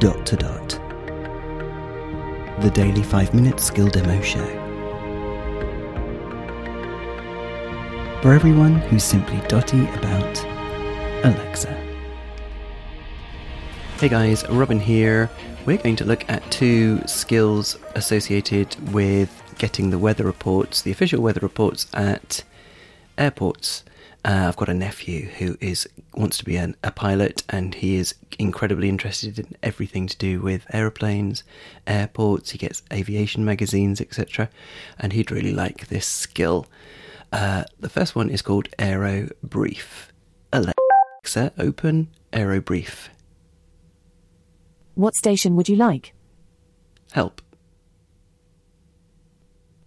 Dot to Dot. The daily 5 minute skill demo show. For everyone who's simply dotty about Alexa. Hey guys, Robin here. We're going to look at two skills associated with getting the weather reports, the official weather reports at airports. Uh, I've got a nephew who is wants to be an, a pilot, and he is incredibly interested in everything to do with aeroplanes, airports. He gets aviation magazines, etc., and he'd really like this skill. Uh, the first one is called Aero Brief. Alexa, open Aero Brief. What station would you like? Help.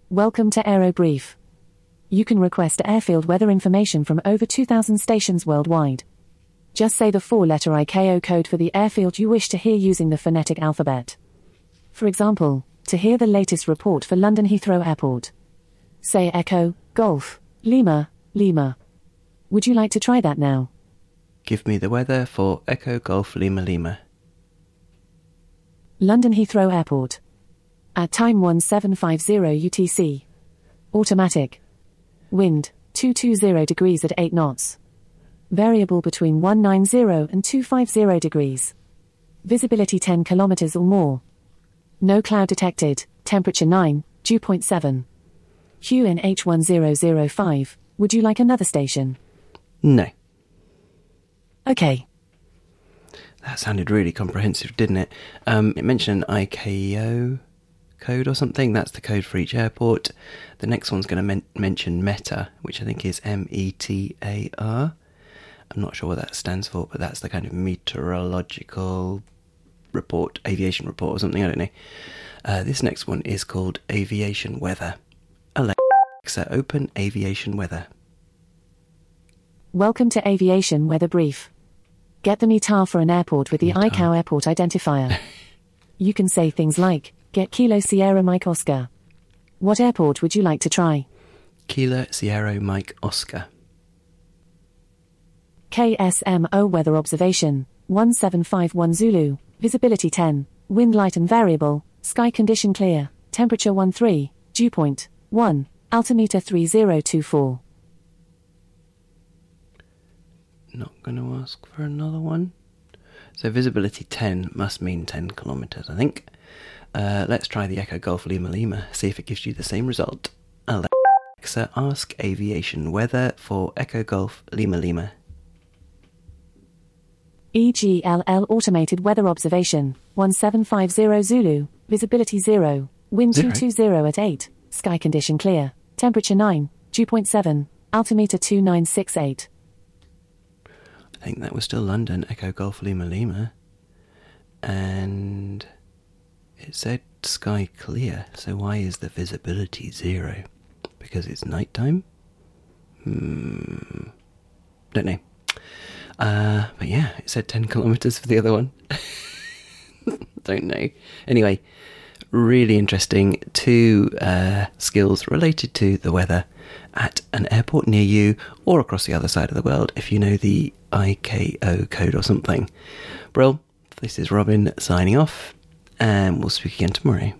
Welcome to Aero Brief. You can request airfield weather information from over 2,000 stations worldwide. Just say the four letter ICAO code for the airfield you wish to hear using the phonetic alphabet. For example, to hear the latest report for London Heathrow Airport, say Echo, Golf, Lima, Lima. Would you like to try that now? Give me the weather for Echo Golf Lima Lima. London Heathrow Airport. At time 1750 UTC. Automatic. Wind 220 degrees at 8 knots. Variable between 190 and 250 degrees. Visibility 10 kilometers or more. No cloud detected. Temperature 9, dew point 7. QNH1005. Would you like another station? No. Okay. That sounded really comprehensive, didn't it? Um, it mentioned an ICAO code or something. That's the code for each airport. The next one's going to men- mention META, which I think is M E T A R. I'm not sure what that stands for, but that's the kind of meteorological report, aviation report or something. I don't know. Uh, this next one is called aviation weather. Alexa, open aviation weather. Welcome to Aviation Weather Brief. Get the METAR for an airport with the. ICAO airport identifier. you can say things like, Get Kilo Sierra Mike Oscar. What airport would you like to try? Kilo Sierra Mike Oscar. KSMO weather observation 1751 Zulu, visibility 10, wind light and variable, sky condition clear, temperature 13, dew point 1, altimeter 3024. Not going to ask for another one. So visibility 10 must mean 10 kilometers, I think. Uh, let's try the Echo Golf Lima Lima, see if it gives you the same result. Alexa, ask aviation weather for Echo Golf Lima Lima. EGLL automated weather observation 1750 Zulu, visibility 0, wind Zero. 220 at 8, sky condition clear, temperature 9, dew point 7, altimeter 2968. I think that was still London, Echo Golf Lima Lima. And it said sky clear, so why is the visibility zero? Because it's nighttime? Hmm. Don't know. Uh, but yeah, it said 10 kilometres for the other one. Don't know. Anyway, really interesting. Two uh, skills related to the weather at an airport near you or across the other side of the world if you know the ICAO code or something. Brill, this is Robin signing off, and we'll speak again tomorrow.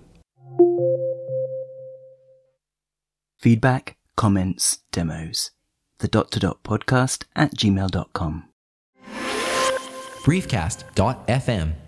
Feedback, comments, demos. The dot to dot podcast at gmail.com. briefcast.fm